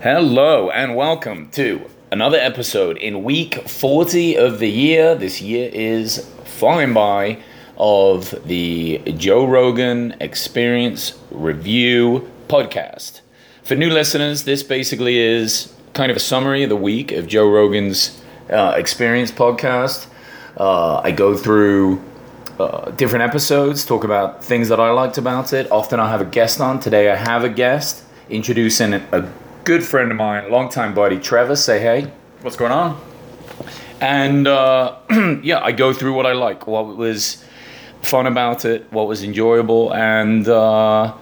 Hello and welcome to another episode in week 40 of the year. This year is flying by of the Joe Rogan Experience Review podcast. For new listeners, this basically is kind of a summary of the week of Joe Rogan's uh, Experience podcast. Uh, I go through uh, different episodes, talk about things that I liked about it. Often I have a guest on. Today I have a guest introducing a good friend of mine, longtime buddy, Trevor. Say hey. What's going on? And uh, yeah, I go through what I like, what was fun about it, what was enjoyable, and uh,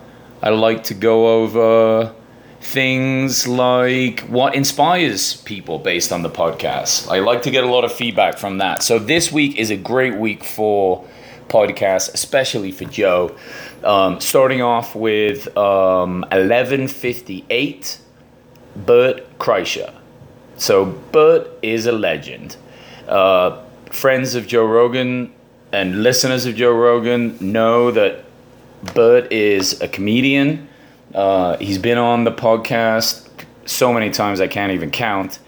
I like to go over things like what inspires people based on the podcast. I like to get a lot of feedback from that. So this week is a great week for podcasts, especially for Joe. Um, starting off with um, 1158 Bert Kreischer. So Bert is a legend. Uh, friends of Joe Rogan and listeners of Joe Rogan know that Bert is a comedian. Uh, he's been on the podcast so many times I can't even count.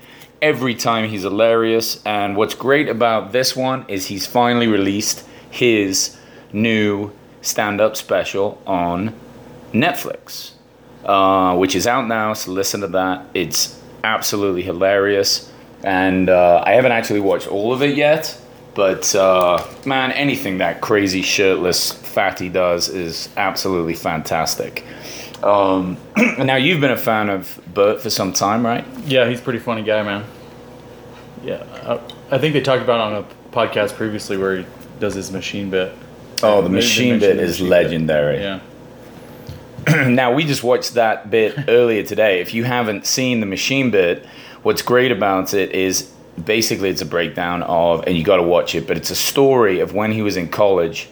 Every time he's hilarious. And what's great about this one is he's finally released his new stand up special on Netflix uh, which is out now. So listen to that. It's absolutely hilarious, and uh, I haven't actually watched all of it yet. But uh, man, anything that crazy shirtless fatty does is absolutely fantastic. Um, now you've been a fan of Bert for some time, right? Yeah, he's a pretty funny guy, man. Yeah, I, I think they talked about on a podcast previously where he does his machine bit. Oh, the Maybe machine bit is machine bit. legendary. Yeah. now we just watched that bit earlier today. If you haven't seen the machine bit, what's great about it is basically it's a breakdown of, and you got to watch it, but it's a story of when he was in college,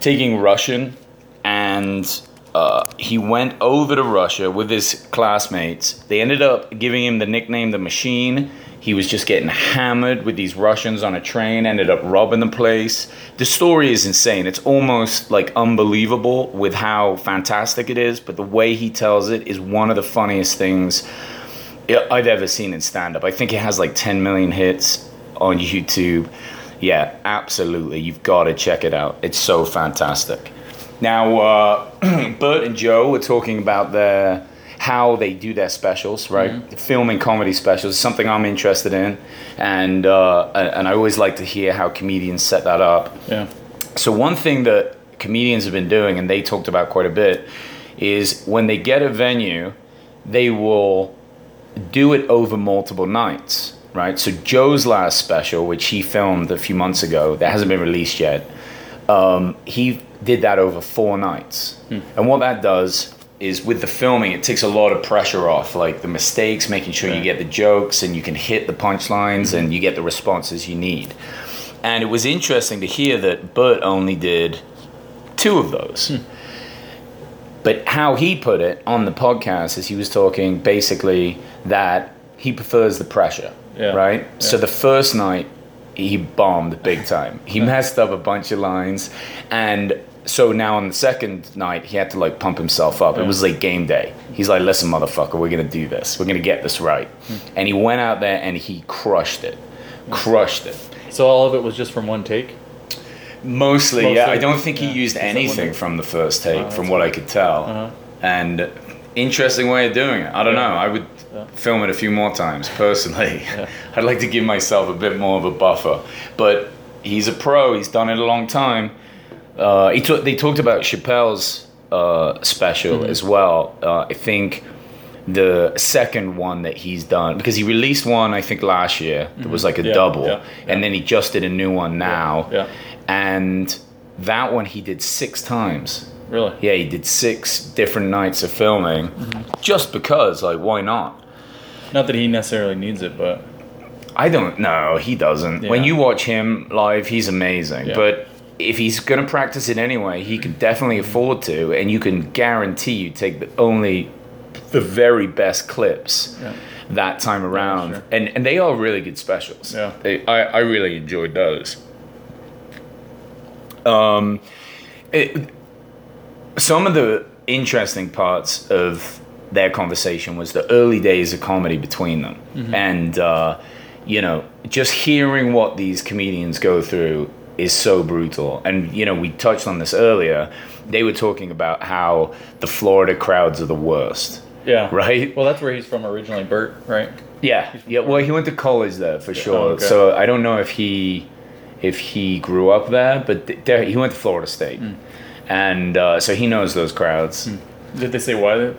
taking Russian, and uh, he went over to Russia with his classmates. They ended up giving him the nickname the Machine. He was just getting hammered with these Russians on a train, ended up robbing the place. The story is insane. It's almost like unbelievable with how fantastic it is, but the way he tells it is one of the funniest things I've ever seen in stand up. I think it has like 10 million hits on YouTube. Yeah, absolutely. You've got to check it out. It's so fantastic. Now, uh, Bert and Joe were talking about their how they do their specials, right? Filming comedy specials is something I'm interested in, and uh, and I always like to hear how comedians set that up. Yeah. So one thing that comedians have been doing, and they talked about quite a bit, is when they get a venue, they will do it over multiple nights, right? So Joe's last special, which he filmed a few months ago, that hasn't been released yet, um, he did that over four nights. And what that does is with the filming, it takes a lot of pressure off, like the mistakes, making sure you get the jokes and you can hit the punchlines and mm-hmm. you get the responses you need. And it was interesting to hear that Bert only did two of those. Hmm. But how he put it on the podcast is he was talking basically that he prefers the pressure, Yeah. right? So the first night he bombed big time. He messed up a bunch of lines, and so now on the second night he had to like pump himself up. It was like game day. He's like, "Listen, motherfucker, we're gonna do this. We're gonna get this right." And he went out there and he crushed it, crushed it. So all of it was just from one take. Mostly, Mostly, yeah. I don't think yeah. he used anything from the first take, Oh, from what I could tell. Uh-huh. And interesting way of doing it. I don't Yeah. know. I would Yeah. film it a few more times personally. Yeah. I'd like to give myself a bit more of a buffer. But he's a pro. He's done it a long time. Uh, he took. They talked about Chappelle's uh, special Mm-hmm. as well. Uh, I think the second one that he's done because he released one I think last year that was like a Mm-hmm. Yeah, double, yeah, and then he just did a new one now, Yeah. and that one he did six times. Really. Yeah, he did six different nights of filming, Mm-hmm. just because. Like, why not? Not that he necessarily needs it, but I don't know. He doesn't. When you watch him live, he's amazing. Yeah. But if he's going to practice it anyway, he can definitely afford to, and you can guarantee you take the only the very best clips Yeah. that time around, sure. and and they are really good specials. Yeah. They, I I really enjoyed those. Um, it, some of the interesting parts of their conversation was the early days of comedy between them, and uh, you know, just hearing what these comedians go through is so brutal. And you know, we touched on this earlier. They were talking about how the Florida crowds are the worst, Yeah. right? Well, that's where he's from originally, Bert, right? Yeah, yeah. Well, he went to college there for sure. Oh, okay. So I don't know if he if he grew up there, but there, he went to Florida State, Hmm. and uh, so he knows those crowds. Did they say why they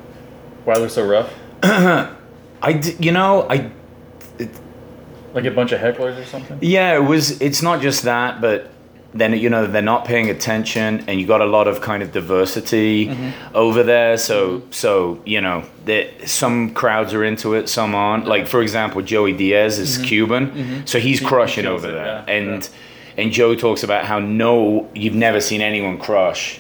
why they're so rough? I, d- you know, I Like a bunch of hecklers or something? yeah, it was. It's not just that, but then you know they're not paying attention, and you got a lot of kind of diversity Mm-hmm. over there. So so you know that some crowds are into it, some aren't. Like for example, Joey Diaz is Cuban, so he's crushing Mm-hmm. over it, there, yeah, and and Joe talks about how no, you've never seen anyone crush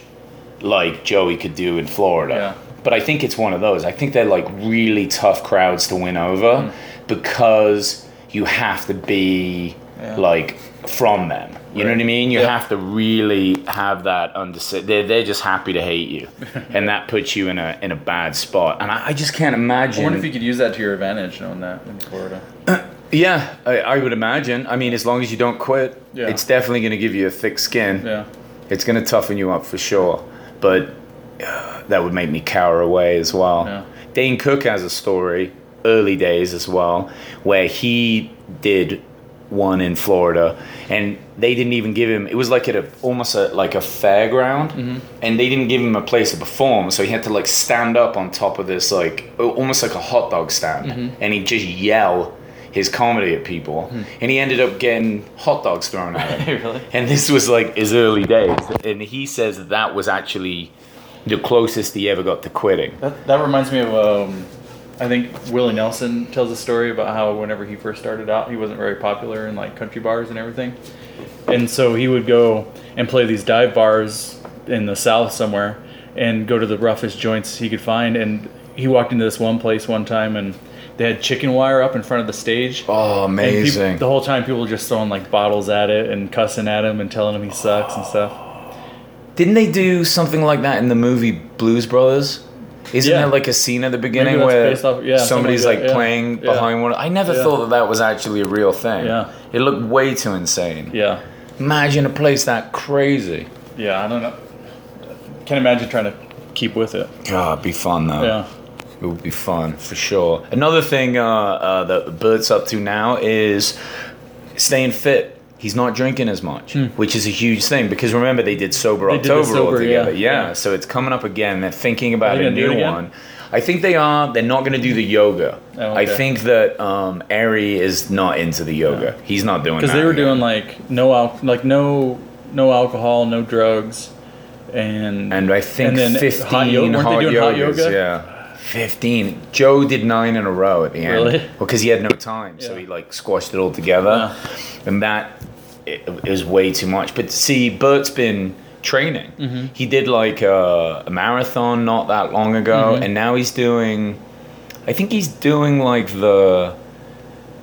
like Joey could do in Florida. Yeah. But I think it's one of those. I think they're like really tough crowds to win over Mm. because you have to be Yeah. like from them. You know what I mean? You Yeah. have to really have that under. They're they're just happy to hate you, and that puts you in a in a bad spot. And I, I just can't I imagine. wonder if you could use that to your advantage, knowing that in Florida. yeah, I, I would imagine. I mean, as long as you don't quit, Yeah. it's definitely going to give you a thick skin. Yeah. It's going to toughen you up for sure. But uh, that would make me cower away as well. Yeah. Dane Cook has a story, early days as well, where he did one in Florida, and they didn't even give him. It was like at a almost a, like a fairground, mm-hmm. and they didn't give him a place to perform, so he had to like stand up on top of this like almost like a hot dog stand, mm-hmm. and he'd just yell his comedy at people, mm-hmm. and he ended up getting hot dogs thrown at him. really? And this was like his early days. And he says that, that was actually the closest he ever got to quitting. That, that reminds me of, um, I think Willie Nelson tells a story about how whenever he first started out, he wasn't very popular in like country bars and everything. And so he would go and play these dive bars in the South somewhere and go to the roughest joints he could find. And he walked into this one place one time and they had chicken wire up in front of the stage. Oh, amazing. the whole time people were just throwing like bottles at it and cussing at him and telling him he sucks and stuff. Didn't they do something like that in the movie Blues Brothers? Isn't Yeah. there like a scene at the beginning where off- yeah, somebody's like like, yeah. playing behind one? I never thought that that was actually a real thing. Yeah. It looked way too insane. Yeah. Imagine a place that crazy. Yeah, I don't know. Can't imagine trying to keep with it. God, it'd be fun though. Yeah. It would be fun for sure. Another thing uh, uh, that Bert's up to now is staying fit. He's not drinking as much, which is a huge thing because remember they did sober. They did the October sober, altogether. yeah, Yeah, yeah. so it's coming up again. They're thinking about a gonna do it new one. I think they are. They're not going to do the yoga. Oh, I think that um, Ari is not into the yoga. He's not doing Because they were doing like no al- like no no alcohol, no drugs, and and I think and then fifteen hot yo- hot doing hot yogas, yoga? Yeah, fifteen. Joe did nine in a row at the end. Really? Because he had no time, so he like squashed it all together, and that is way too much. But see, Bert's been training. Mm-hmm. He did like a, a marathon not that long ago, Mm-hmm. and now he's doing. I think he's doing like the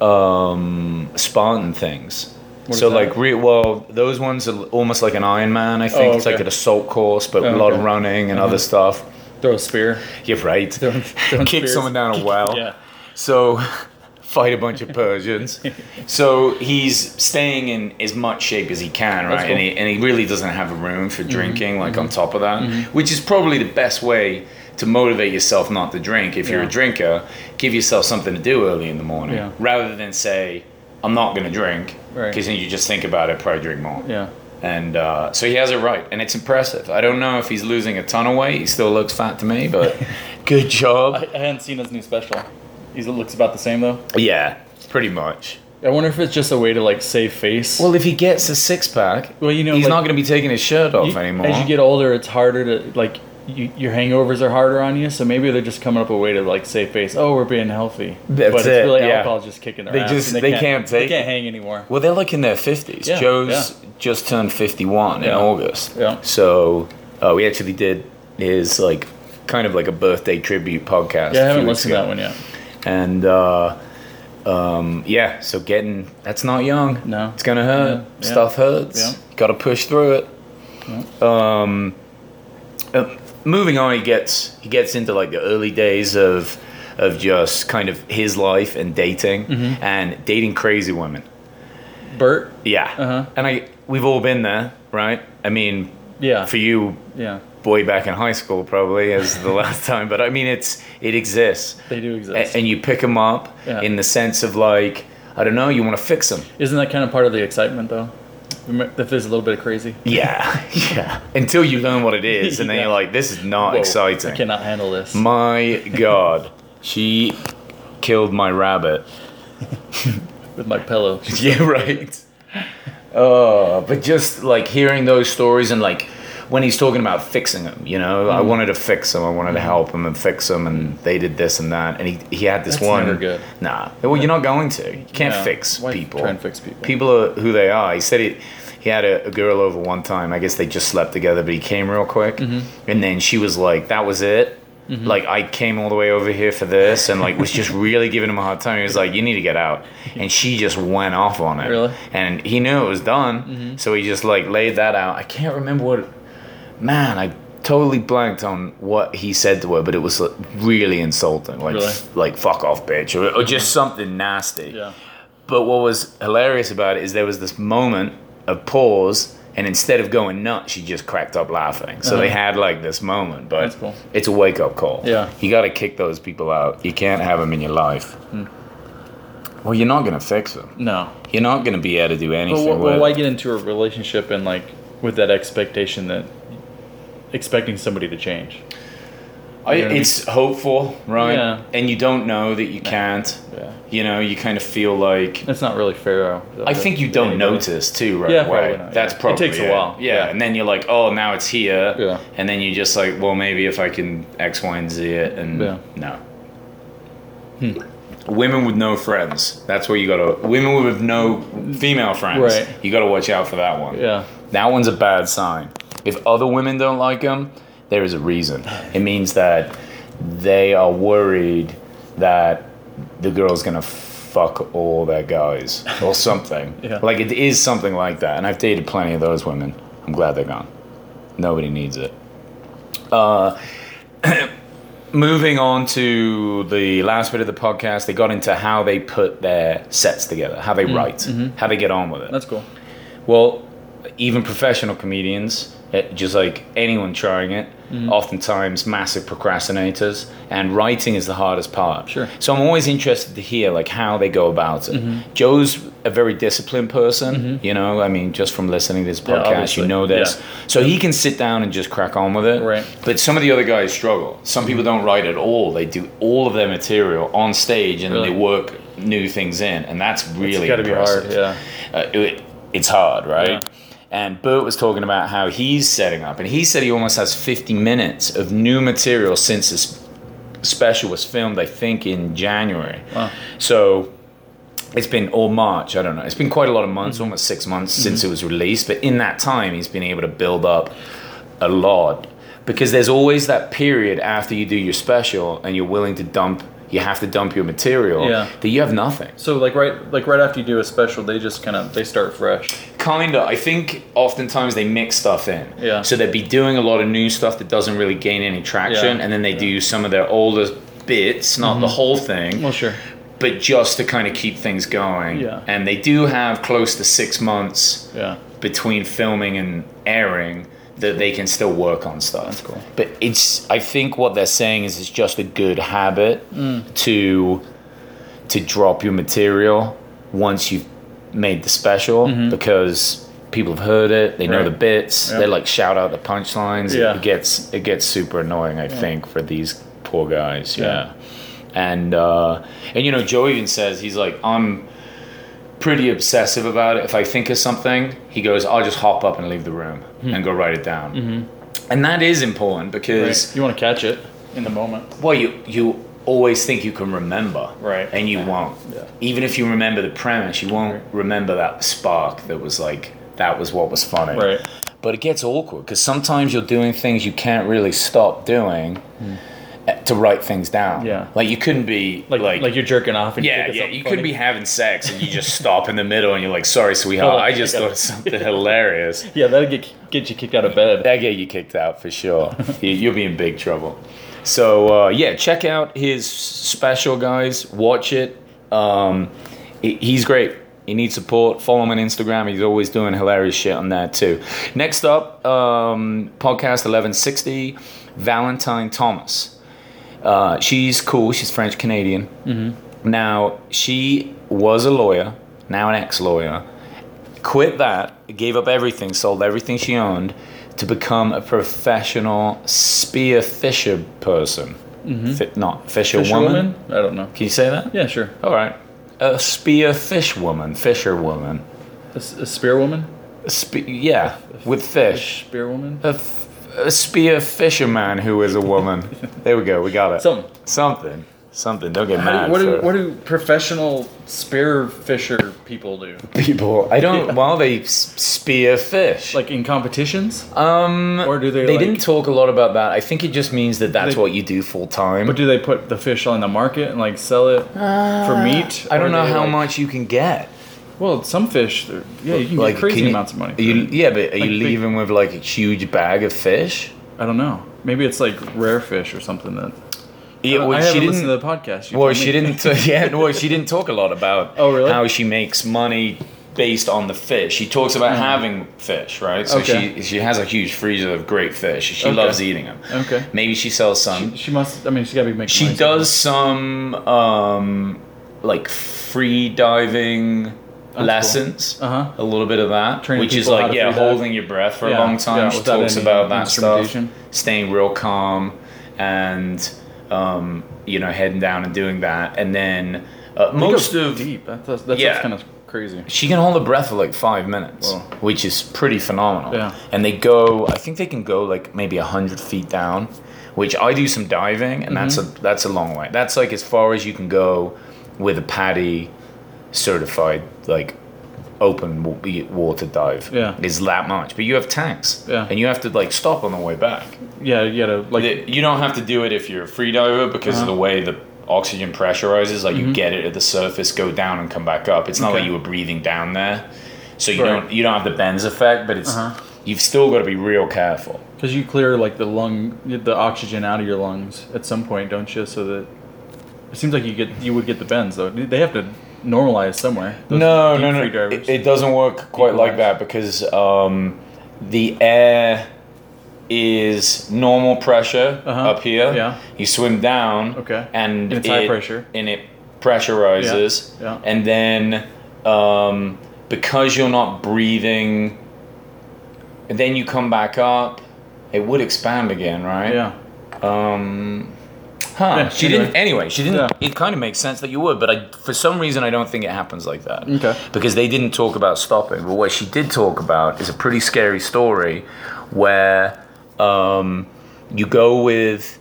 um, Spartan things. What so like re- well, those ones are almost like an Ironman. I think Oh, it's like an assault course, but Oh, a lot of running and Uh-huh. other stuff. Throw a spear. You're right. Throwing- throwing Kick spears. someone down a well. Yeah. So fight a bunch of Persians. so he's staying in as much shape as he can, right? That's And. Mm-hmm. he, and he really doesn't have a room for drinking, like on top of that, which is probably the best way to motivate yourself not to drink. If you're a drinker, give yourself something to do early in the morning, Yeah. rather than say, "I'm not going to drink," Right. because then you just think about it, probably drink more. Yeah. And uh, so he has it right, and it's impressive. I don't know if he's losing a ton of weight. He still looks fat to me, but good job. I, I hadn't seen his new special. He looks about the same though. Yeah, pretty much. I wonder if it's just a way to like save face. Well, if he gets a six pack, Well, you know, he's like- not going to be taking his shirt off You- anymore. As you get older, it's harder to like. You, your hangovers are harder on you, so maybe they're just coming up a way to like save face. Oh, we're being healthy, That's but it's it, really yeah. alcohol just kicking their They ass. just- and they can't They take can't hang anymore. well, they're like in their fifties. Yeah, Joe's yeah. just turned fifty-one in August. Yeah. So uh, we actually did his like kind of like a birthday tribute podcast. Yeah, I haven't listened to that one yet. And uh, um, yeah, so getting that's not young. No. it's gonna hurt. Stuff hurts. Yeah. Got to push through it. Um, uh, moving on, he gets he gets into like the early days of of just kind of his life and dating Mm-hmm. and dating crazy women. Bert. Yeah, Uh-huh. and I we've all been there, right? I mean, Yeah. for you, yeah. boy, back in high school probably as the last time, but I mean, it's it exists, They do A- exist. and you pick them up Yeah. in the sense of like I don't know, you want to fix them. Isn't that kind of part of the excitement, though? If there's a little bit of crazy. Yeah, yeah. Until you learn what it is, and then Yeah. you're like, this is not Whoa, exciting. I cannot handle this. My God, she killed my rabbit. with my pillow. Yeah, right. Oh, but just like hearing those stories and like when he's talking about fixing them, you know, Mm-hmm. I wanted to fix them, I wanted to help him and fix them, and they did this and that, and he he had this That's one. never good. Nah, well, you're not going to. You can't Yeah. fix Why people. try and fix people? People are who they are. He said it. He had a, a girl over one time. I guess they just slept together, but he came real quick, Mm-hmm. and then she was like, "That was it." Like I came all the way over here for this, and like was just really giving him a hard time. He was like, "You need to get out," and she just went off on it. Really? And he knew it was done, so he just like laid that out. I can't remember what. Man, I totally blanked on what he said to her, but it was like, really insulting. Like, Really? like fuck off, bitch, or, or just something nasty. Yeah. But what was hilarious about it is there was this moment of pause, and instead of going nuts, she just cracked up laughing. So they Uh-huh. had like this moment, but cool. it's a wake up call. Yeah. you got to kick those people out. You can't have them in your life. Hmm. Well, you're not gonna fix them. No. You're not gonna be able to do anything with. why get into a relationship and like with that expectation that expecting somebody to change? You know what I mean? it's hopeful, right? Yeah. And you don't know that you can't. Yeah. You know, you kind of feel like That's not really fair. though, I think you don't anybody. notice too, right Yeah, away. probably That's yeah. It probably takes a while. Yeah. Yeah. and then you're like, oh, now it's here. Yeah. and then you just like, well, maybe if I can X, Y, and Z it, and Yeah. no. Hmm. Women with no friends. That's where you gotta. Women with no female friends. Right. You gotta watch out for that one. Yeah. That one's a bad sign. If other women don't like him, there is a reason. It means that they are worried that the girl's gonna fuck all their guys or something. Yeah. Like it is something like that. And I've dated plenty of those women. I'm glad they're gone. Nobody needs it. Uh, moving on to the last bit of the podcast, they got into how they put their sets together, how they write, how they get on with it. That's cool. Well, even professional comedians, eh, just like anyone trying it, Mm-hmm. oftentimes massive procrastinators, and writing is the hardest part. Sure. So I'm always interested to hear like how they go about it. Mm-hmm. Joe's a very disciplined person, you know. I mean, just from listening to this Yeah, podcast, you know this. Yeah. So he can sit down and just crack on with it. Right. But some of the other guys struggle. Some people don't write at all. They do all of their material on stage and Really? they work new things in, and that's really It's got to be hard. Yeah. uh, it, it's hard, right? Yeah. And Bert was talking about how he's setting up, and he said he almost has 50 minutes of new material since this special was filmed, I think, in January. Wow. So it's been, all March, I don't know. It's been quite a lot of months, Mm-hmm. almost six months since it was released. But in that time, he's been able to build up a lot because there's always that period after you do your special and you're willing to dump, you have to dump your material Yeah. that you have nothing. So like right like right after you do a special, they just kind of they start fresh. Kinda. I think oftentimes they mix stuff in. Yeah. So they'd be doing a lot of new stuff that doesn't really gain any traction, Yeah. Mm-hmm. and then they do some of their older bits, not the whole thing, Well, sure. but just to kind of keep things going. Yeah. And they do have close to six months Yeah. between filming and airing that they can still work on stuff. That's cool. But it's I think what they're saying is it's just a good habit Mm. to to drop your material once you've made the special because people have heard it, they know Mm-hmm. Right. the bits, Yeah. they like shout out the punchlines. Yeah. It gets it gets super annoying, I think, for these poor guys. Yeah. Yeah. And uh and you know, Joe even says he's like, I'm pretty obsessive about it. If I think of something, he goes, I'll just hop up and leave the room and go write it down. Mm-hmm. And that is important because, Right. You want to catch it in the moment. well, you you always think you can remember, Right. And you won't. Yeah. Even if you remember the premise, you won't Right. remember that spark that was like that was what was funny. Right. But it gets awkward because sometimes you're doing things you can't really stop doing. To write things down. Yeah. like you couldn't be Like, like you're jerking off. And you yeah, yeah. You couldn't be having sex and you just stop in the middle and you're like, "Sorry, sweetheart, I just thought of something hilarious." Yeah, that'll get get you kicked out of bed. That get you kicked out for sure. You- You'll be in big trouble. So uh, yeah, check out his special, guys. Watch it. Um, he's great. He needs support. Follow him on Instagram. He's always doing hilarious shit on there too. Next up, um, podcast eleven sixty, Valentine Thomas. Uh, she's cool. She's French Canadian. Now she was a lawyer. Now an ex lawyer quit that, gave up everything, sold everything she owned to become a professional spear fisher person. Fi- not fisher, woman. I don't know. Can you say that? Yeah, sure. All right. A spear fish woman, fisher woman. A, s- a spear woman. A spe- yeah, with fish. Spear woman. A, f- a spear fisherman who is a woman. there we go. We got it. Something. Something. Something. Don't get mad. do, what do what do professional spear fisher people do? people? I don't. Well, they spear fish. Like in competitions? Um, Or do they, They like- didn't talk a lot about that. I think it just means that that's They- what you do full time. But do they put the fish on the market and like sell it for meat? I don't know how like- much you can get. Well, some fish, yeah, you can Like, get crazy can you- amounts of money. You, yeah, but are you Like big- leaving with like a huge bag of fish? I don't know. Maybe it's like rare fish or something that. Yeah, I well, haven't she listened didn't. to the podcast. You well, she me. didn't. T- yeah, well, she didn't talk a lot about Oh, really? how she makes money based on the fish. She talks about having fish, right? So. Okay. she she has a huge freezer of great fish. She Okay. loves eating them. Okay. Maybe she sells some. She must. I mean, she's got to be making. She does some um, like free diving lessons. Uh huh. A little bit of that, Training which is like yeah, holding your breath for Yeah, a long time. yeah, she talks about that stuff, staying real calm, and um, you know heading down and doing that, and then uh, most of deep. That's that's Yeah. kind of crazy. she can hold her breath for like five minutes, Whoa. which is pretty phenomenal. Yeah. And they go, I think they can go like maybe a hundred feet down, which I do some diving, and that's a Mm-hmm. that's a long way. That's like as far as you can go with a PADI certified like open water dive. Yeah. is that much, but you have tanks. Yeah. and you have to like stop on the way back. Yeah, you gotta like. You don't have to do it if you're a free diver because Uh-huh. of the way the oxygen pressurizes. Like you get it at the surface, go down and come back up. It's not Okay. like you were breathing down there, so you Right. don't you don't have the bends effect. But it's Uh-huh. you've still got to be real careful. Because you clear like the lung, the oxygen out of your lungs at some point, don't you? So that it seems like you get you would get the bends though. They have to normalize somewhere. those no, no, no. It, it doesn't work quite like that because um, the air is normal pressure Uh-huh. up here. Yeah. You swim down. Okay. And And it's high it- pressure. And it pressurizes. Yeah, yeah. And then um, because you're not breathing, then you come back up, it would expand again, right? yeah. Um, huh. Yeah, she anyway. didn't. Anyway, she didn't. Yeah. It kind of makes sense that you would, but I, for some reason, I don't think it happens like that. Okay. Because they didn't talk about stopping. But what she did talk about is a pretty scary story, where um, you go with.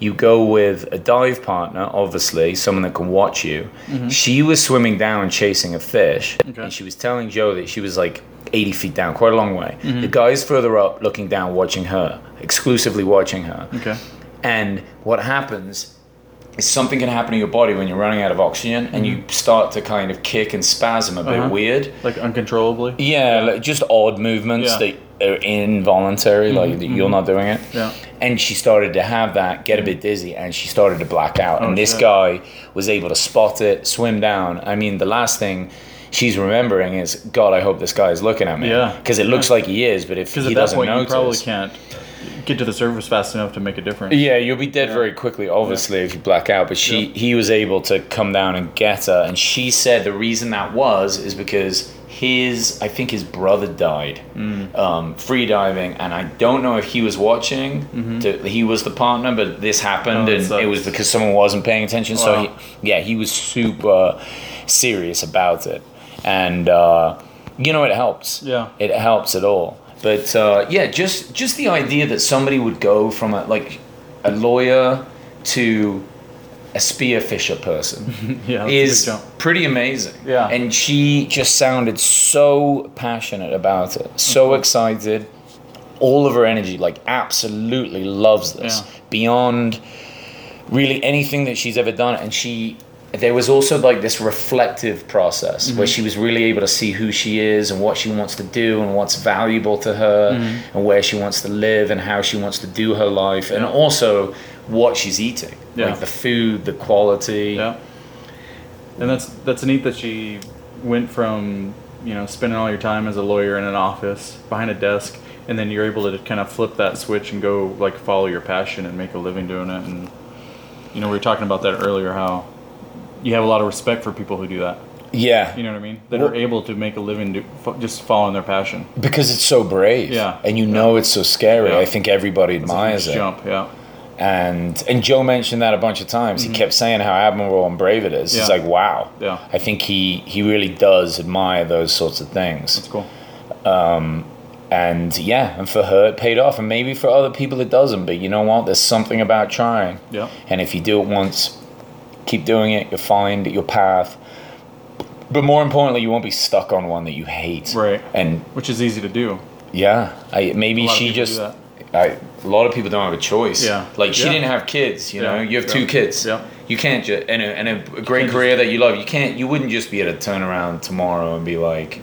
You go with a dive partner, obviously, someone that can watch you. She was swimming down and chasing a fish, Mm-hmm. Okay. and she was telling Joe that she was like 80 feet down, quite a long way. Mm-hmm. The guy's further up, looking down, watching her, exclusively watching her. Okay. And what happens is something can happen to your body when you're running out of oxygen and you start to kind of kick and spasm a bit Mm-hmm. Uh-huh. weird. Like uncontrollably. Yeah, like just odd movements Yeah. Mm-hmm, that are involuntary, like that you're not doing it. Yeah. And she started to have that, get a bit dizzy, and she started to black out. Oh, and this shit. guy was able to spot it, swim down. I mean, the last thing she's remembering is, God, I hope this guy is looking at me. Yeah. Because it looks like he is, but if Because he at that doesn't point notice. you probably can't get to the surface fast enough to make a difference. Yeah, you'll be dead very quickly, obviously, if you black out. But she, Yeah. he was able to come down and get her, and she said the reason that was is because his, I think his brother died, Mm. um, free diving, and I don't know if he was watching. To, he was the partner, but this happened, Mm-hmm. Oh, and sucks. it was because someone wasn't paying attention. So, he, yeah, he was super serious about it, and uh, you know, it helps Yeah. it helps at all. But uh, yeah, just just the idea that somebody would go from a like a lawyer to a spearfisher person Yeah. that's a big is pretty amazing. Yeah. and she just sounded so passionate about it, so Mm-hmm. excited. All of her energy, like absolutely loves this Yeah. beyond really anything that she's ever done. And she, there was also like this reflective process mm-hmm. where she was really able to see who she is and what she wants to do and what's valuable to her mm-hmm. and where she wants to live and how she wants to do her life and also what she's eating, Yeah. like the food, the quality. Yeah. And that's that's neat that she went from you know spending all your time as a lawyer in an office behind a desk, and then you're able to kind of flip that switch and go like follow your passion and make a living doing it. And you know we were talking about that earlier how you have a lot of respect for people who do that. Yeah. You know what I mean? That Well- are able to make a living do, fo- just following their passion. because it's so brave. Yeah. And you know it's so scary. Yeah. I think everybody admires it. jump. Yeah. And and Joe mentioned that a bunch of times. He kept saying how admirable and brave it is. It's Mm-hmm. Like wow. Yeah. I think he he really does admire those sorts of things. That's cool. Um, And yeah, and for her it paid off, and maybe for other people it doesn't. But you know what? There's something about trying. Yeah. And if you do it once, keep doing it. You'll find your path. But more importantly, you won't be stuck on one that you hate. Right. And Which is easy to do. yeah, I, maybe A lot of she just. I, a lot of people don't have a choice. Yeah. Like she Yeah. didn't have kids. You know, you have Yeah. two kids. Yeah. You can't just and a, and a great career that you love. You can't. You wouldn't just be able to turn around tomorrow and be like,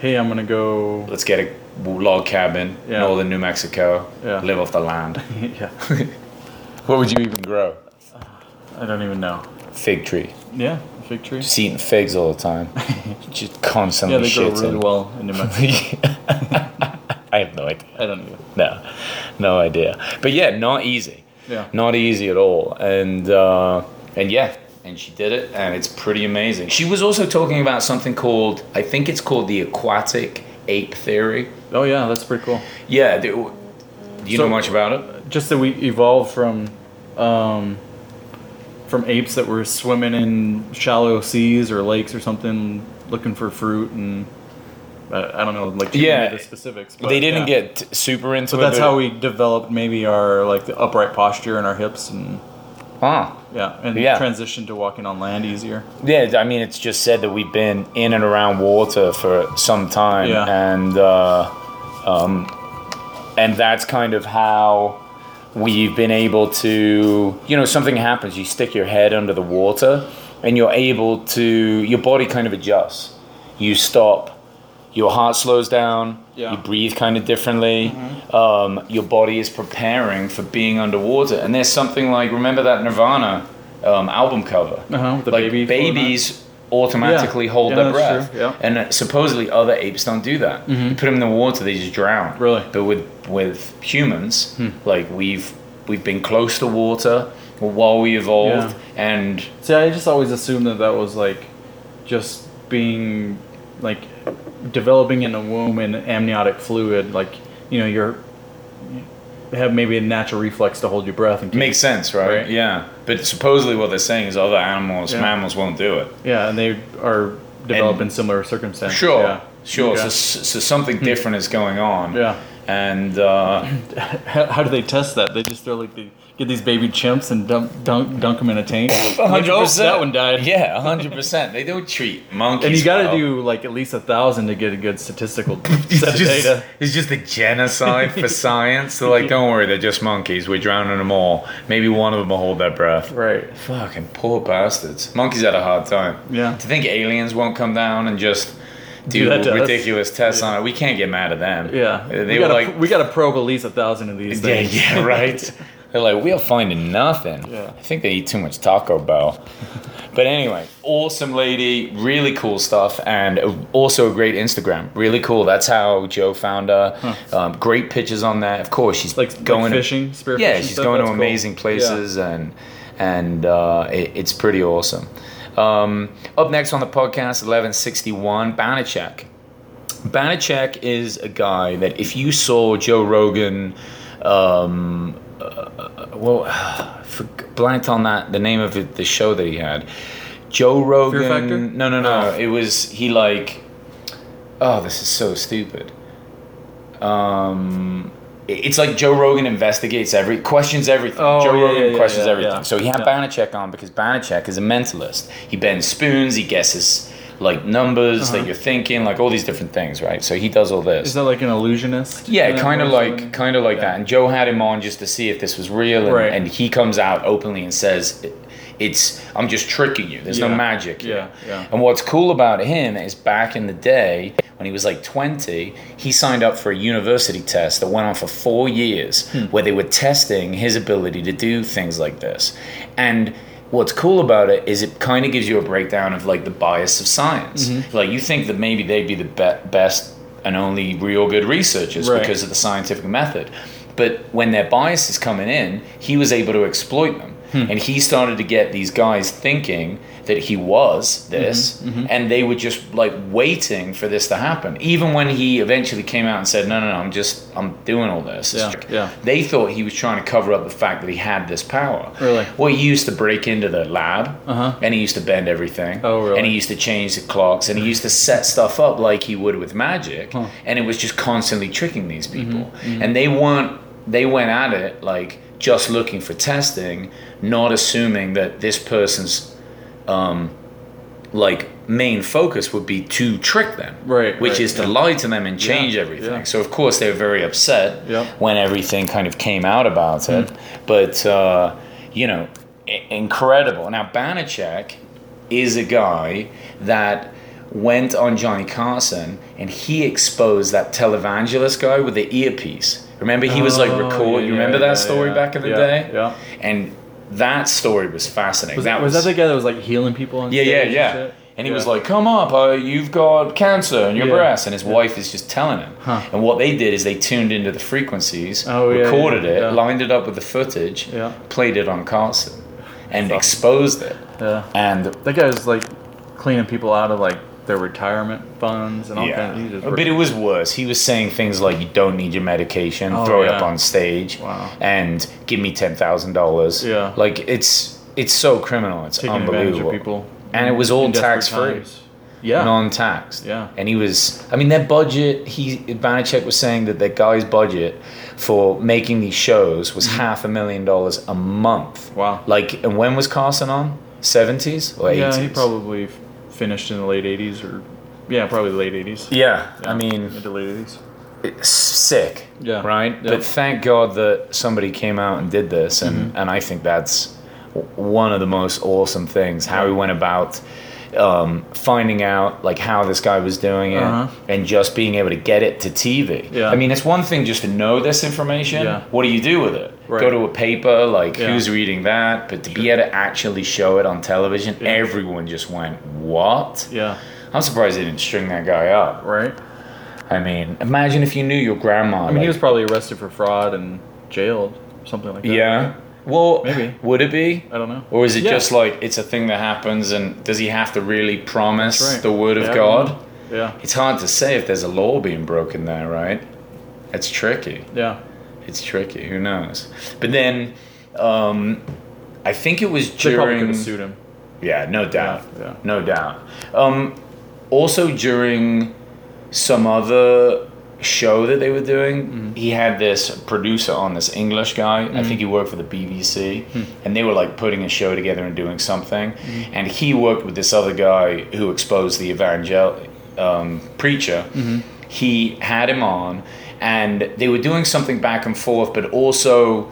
Hey, I'm gonna go. let's get a log cabin, Yeah. northern New Mexico, Yeah. live off the land. yeah. what would you even grow? I don't even know. Fig tree. Yeah. Fig tree. Just eating figs all the time. just constantly Yeah, they grow really well in New Mexico. I have no idea. I don't either. No, no idea. But yeah, not easy. Yeah. Not easy at all. And uh, and yeah, and she did it, and it's pretty amazing. She was also talking about something called, I think it's called the aquatic ape theory. Oh yeah, that's pretty cool. Yeah. Do, do you So- know much about it? Just that we evolved from um, from apes that were swimming in shallow seas or lakes or something, looking for fruit and uh, I don't know, like Yeah. the specifics. But they didn't yeah. get t- super into But it. that's how we developed maybe our like the upright posture and our hips and Huh. yeah, and Yeah. transition to walking on land easier. Yeah, I mean, it's just said that we've been in and around water for some time, Yeah. and uh, um, and that's kind of how we've been able to, you know, something happens, you stick your head under the water, and you're able to, your body kind of adjusts. You stop, your heart slows down, Yeah. you breathe kind of differently. Um, your body is preparing for being underwater, and there's something like, remember that Nirvana um, album cover? Uh-huh, the like baby babies automatically Yeah. hold Yeah, their breath, yeah. Mm-hmm. and uh, supposedly other apes don't do that. You put them in the water, they just drown. Really? Hmm. But with with humans, like we've we've been close to water while we evolved, and See, I just always assumed that that was like just being like developing in the womb in amniotic fluid. Like you know, you're you have maybe a natural reflex to hold your breath and keep, makes sense, right? Right. Yeah. But supposedly what they're saying is other animals, Yeah. mammals won't do it. yeah, and they are developed And- in similar circumstances. Sure, yeah. sure. Okay. So, so something different is going on. Yeah. And uh, How, do they test that? They just throw like they get these baby chimps and dump dunk dunk them in a tank. Like, oh, hundred oh, percent. that one died. Yeah, hundred percent. They don't treat monkeys. And you got to do like at least a thousand to get a good statistical set of just, data. it's just a genocide for science. They're like, don't worry, they're just monkeys. We're drowning them all. Maybe one of them will hold their breath. Right. Fucking poor bastards. Monkeys had a hard time. Yeah. To think aliens won't come down and just do, to us. ridiculous tests on it, we can't get mad at them. Yeah. They we were gotta, like, we got to probe at least a thousand of these yeah, things. yeah, right. They're like, we are finding nothing. Yeah. I think they eat too much Taco Bell. but anyway, awesome lady, really cool stuff, and also a great Instagram. Really cool. That's how Joe found her. Um, great pictures on that. Of course, she's Like going to- fishing, spear yeah, she's stuff, going to that's cool. amazing places, and and uh, it, it's pretty awesome. Um, up next on the podcast, eleven sixty one, Banachek. Banachek is a guy that if you saw Joe Rogan, um, uh, well, for, blanked on that the name of it, the show that he had. Joe Rogan. No, no, no. Oh. It was he like. Oh, this is so stupid. Um, it's like Joe Rogan investigates every questions everything. Oh, Joe yeah, Rogan yeah, questions yeah, everything. So he had Yeah. Banachek on because Banachek is a mentalist. He bends spoons. He guesses like numbers that you're thinking, like all these different things, right? So he does all this. Uh-huh. Is that like an illusionist? Yeah, kind of like kind of like Yeah. that. And Joe had him on just to see if this was real, and, Right. and he comes out openly and says, "It's I'm just tricking you. There's no magic." here." Yeah, yeah. And what's cool about him is back in the day when he was like 20, he signed up for a university test that went on for four years, Hmm. where they were testing his ability to do things like this, and. What's cool about it is it kind of gives you a breakdown of like the bias of science. Mm-hmm. Like you think that maybe they'd be the be- best and only real good researchers Right. because of the scientific method. But when their bias is coming in, he was able to exploit them. Hmm. And he started to get these guys thinking that he was this, Mm-hmm, and they were just like waiting for this to happen. Even when he eventually came out and said, "No, no, no, I'm just I'm doing all this." Yeah, yeah. They thought he was trying to cover up the fact that he had this power. Really? Well, he used to break into the lab, Uh-huh. and he used to bend everything. Oh, really? And he used to change the clocks, and he used to set stuff up like he would with magic, Huh. Mm-hmm, and it was just constantly tricking these people. And they weren't. They went at it like just looking for testing, not assuming that this person's um, like main focus would be to trick them, Right, Which right, is to yeah. lie to them and change Yeah, everything. yeah. So of course they were very upset when everything kind of came out about it. But uh, you know, i- incredible. Now Banachek is a guy that went on Johnny Carson and he exposed that televangelist guy with the earpiece. Remember he was like Oh, record. yeah, you remember yeah, that story yeah, back in the yeah, day? yeah. And that story was fascinating. Was that that, was that the guy that was like healing people on yeah, stage yeah, and yeah. And he Yeah. was like, "Come up, uh, you've got cancer in your Yeah. breast," and his wife is just telling him. Huh. And what they did is they tuned into the frequencies, Oh, recorded yeah, it, yeah. lined it up with the footage, Yeah. played it on Carson, and exposed it. Yeah. And That guy was like cleaning people out of like their retirement funds and all yeah, kinds. Just but it was worse. He was saying things like, "You don't need your medication. Oh, throw it up on stage, Wow. and give me ten thousand dollars." Yeah. like it's it's so criminal. It's taking unbelievable. of people. And it was all tax-free. Yeah. non-taxed. Yeah. And he was, I mean, their budget. He Banachek was saying that their guy's budget for making these shows was half a million dollars a month. Mm-hmm. Wow. Like, and when was Carson on? Seventies or yeah, eighties? he probably finished in the late '80s or yeah, probably the late '80s. Yeah, I mean, the late '80s. it's sick. Yeah. Right. Yeah. But thank God that somebody came out and did this, and Mm-hmm. and I think that's one of the most awesome things. How he went about. Um, finding out like how this guy was doing it Uh-huh. and just being able to get it to TV. Yeah. I mean, it's one thing just to know this information. Yeah. What do you do with it? Right. Go to a paper, like Yeah. who's reading that? But to be able to actually show it on television, Yeah. everyone just went, "What?" Yeah. I'm surprised they didn't string that guy up. Right. I mean, imagine if you knew your grandma. I mean, he was probably arrested for fraud and jailed, something like that. Yeah. Well, Maybe. Would it be? I don't know. Or is it Yeah. just like it's a thing that happens and does he have to really promise right. the word of Yeah, God? Yeah. It's hard to say if there's a law being broken there, right? It's tricky. Yeah. It's tricky. Who knows? But then, um, I think it was during. have sued him. Yeah, no doubt. Yeah, yeah. No doubt. Um, also, during some other show that they were doing, Mm-hmm. he had this producer on, this English guy. I think he worked for the BBC. Hmm. And they were like putting a show together and doing something. Mm-hmm. And he worked with this other guy who exposed the evangel um, preacher. Mm-hmm. He had him on, and they were doing something back and forth, but also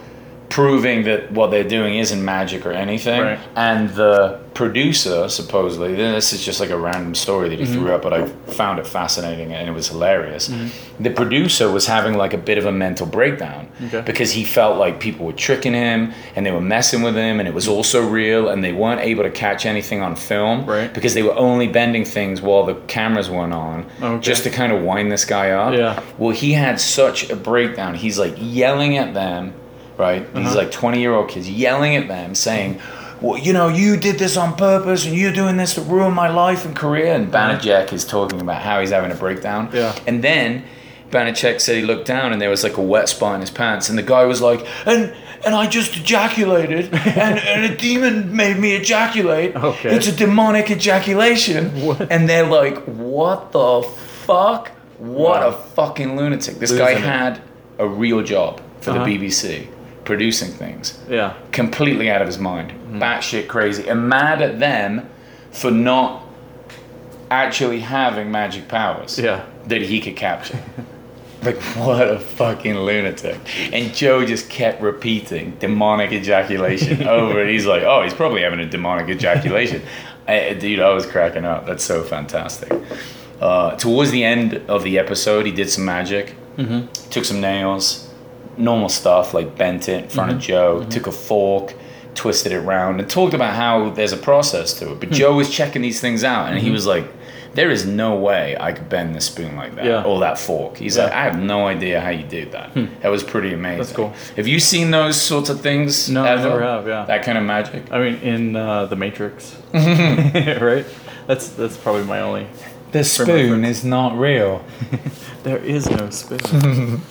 proving that what they're doing isn't magic or anything. Right. And the producer, supposedly, this is just like a random story that he Mm-hmm. threw up, but I found it fascinating and it was hilarious. The producer was having like a bit of a mental breakdown Okay. because he felt like people were tricking him and they were messing with him and it was also real and they weren't able to catch anything on film Right. because they were only bending things while the cameras weren't on Okay. just to kind of wind this guy up. Yeah. Well, he had such a breakdown. He's like yelling at them, right? These Uh-huh. like 20 year old kids yelling at them, saying, well, you know, you did this on purpose and you're doing this to ruin my life and career. And Banachek is talking about how he's having a breakdown. Yeah. And then Banachek said he looked down and there was like a wet spot in his pants. And the guy was like, and and I just ejaculated and, and a demon made me ejaculate. Okay. It's a demonic ejaculation. What? And they're like, what the fuck? What Wow. a fucking lunatic. This Losing guy had a real job for Uh-huh. the BBC, producing things. Yeah. Completely out of his mind. Mm-hmm. Batshit crazy. And mad at them for not actually having magic powers Yeah. that he could capture. like, what a fucking lunatic. And Joe just kept repeating demonic ejaculation over it. He's like, oh, he's probably having a demonic ejaculation. I, dude, I was cracking up. That's so fantastic. Uh, towards the end of the episode, he did some magic, took some nails, normal stuff like bent it in front of mm-hmm. Joe, mm-hmm. took a fork, twisted it around, and talked about how there's a process to it. But hmm. Joe was checking these things out, and he mm-hmm. was like, "There is no way I could bend this spoon like that Yeah. or that fork." He's Yeah. like, "I have no idea how you did that." Hmm. That was pretty amazing. That's cool. Have you seen those sorts of things? No, I never have, yeah. That kind of magic. I mean, in uh, the Matrix, right? That's that's probably my only. The spoon is not real. There is no spoon.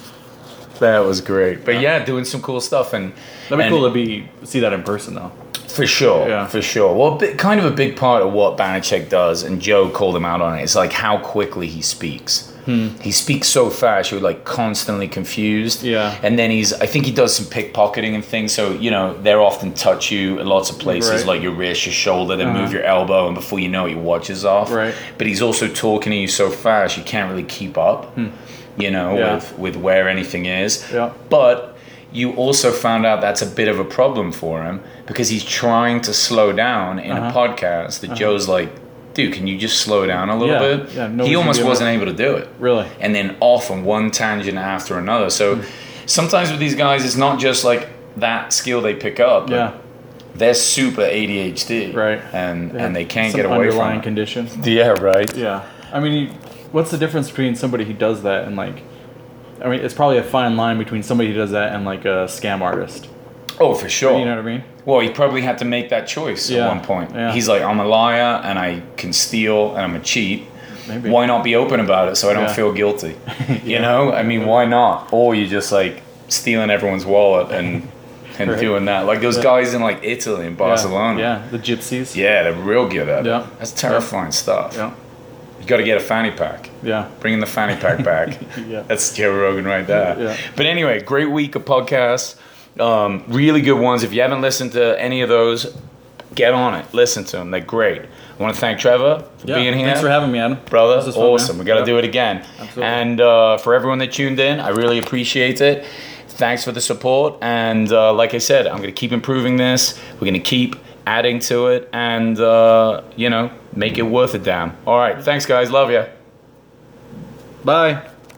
That was great. But yeah, doing some cool stuff and That'd be and- cool to be see that in person though. For sure, Yeah. for sure. Well, bi- kind of a big part of what Banachek does, and Joe called him out on it, is like how quickly he speaks. Hmm. He speaks so fast, you're like constantly confused. Yeah. And then he's, I think he does some pickpocketing and things. So, you know, they're often touch you in lots of places, Right. like your wrist, your shoulder, then move Uh-huh. your elbow, and before you know it, your watch is off. Right. But he's also talking to you so fast, you can't really keep up, you know. Yeah. with, with where anything is. Yeah. But you also found out that's a bit of a problem for him because he's trying to slow down in a Uh-huh. podcast that Joe's like, dude, can you just slow down a little Yeah, bit? yeah, no he almost wasn't able to do it. Really? And then off on one tangent after another. So Hmm. sometimes with these guys, it's not just like that skill they pick up. Yeah. They're super ADHD. Right. And Yeah. and they can't Some get away underlying from it. condition. Yeah, right. Yeah. I mean, you- what's the difference between somebody who does that and like? I mean, it's probably a fine line between somebody who does that and like a scam artist. Oh, for sure. You know what I mean? Well, he probably had to make that choice Yeah, at one point. yeah. He's like, I'm a liar and I can steal and I'm a cheat. Maybe. Why not be open about it so I don't Yeah. feel guilty? You know? I mean, why not? Or you're just like stealing everyone's wallet and and Right. doing that. Like those Yeah. guys in like Italy and Barcelona. Yeah. yeah, the gypsies. Yeah, they're real good at Yeah. it. That's terrifying stuff. Yeah. You got to get a fanny pack. Yeah. Bringing the fanny pack back. Yeah. That's Joe Rogan right there. Yeah. But anyway, great week of podcasts. Um, really good ones. If you haven't listened to any of those, get on it. Listen to them. They're great. I want to thank Trevor for Yeah. being here. Thanks for having me, Adam. Brother, This is fun, awesome. We got to Yeah. do it again. Absolutely. And uh, for everyone that tuned in, I really appreciate it. Thanks for the support. And uh, like I said, I'm going to keep improving this. We're going to keep adding to it and, uh, you know, make it worth a damn. All right. Thanks, guys. Love you. Bye.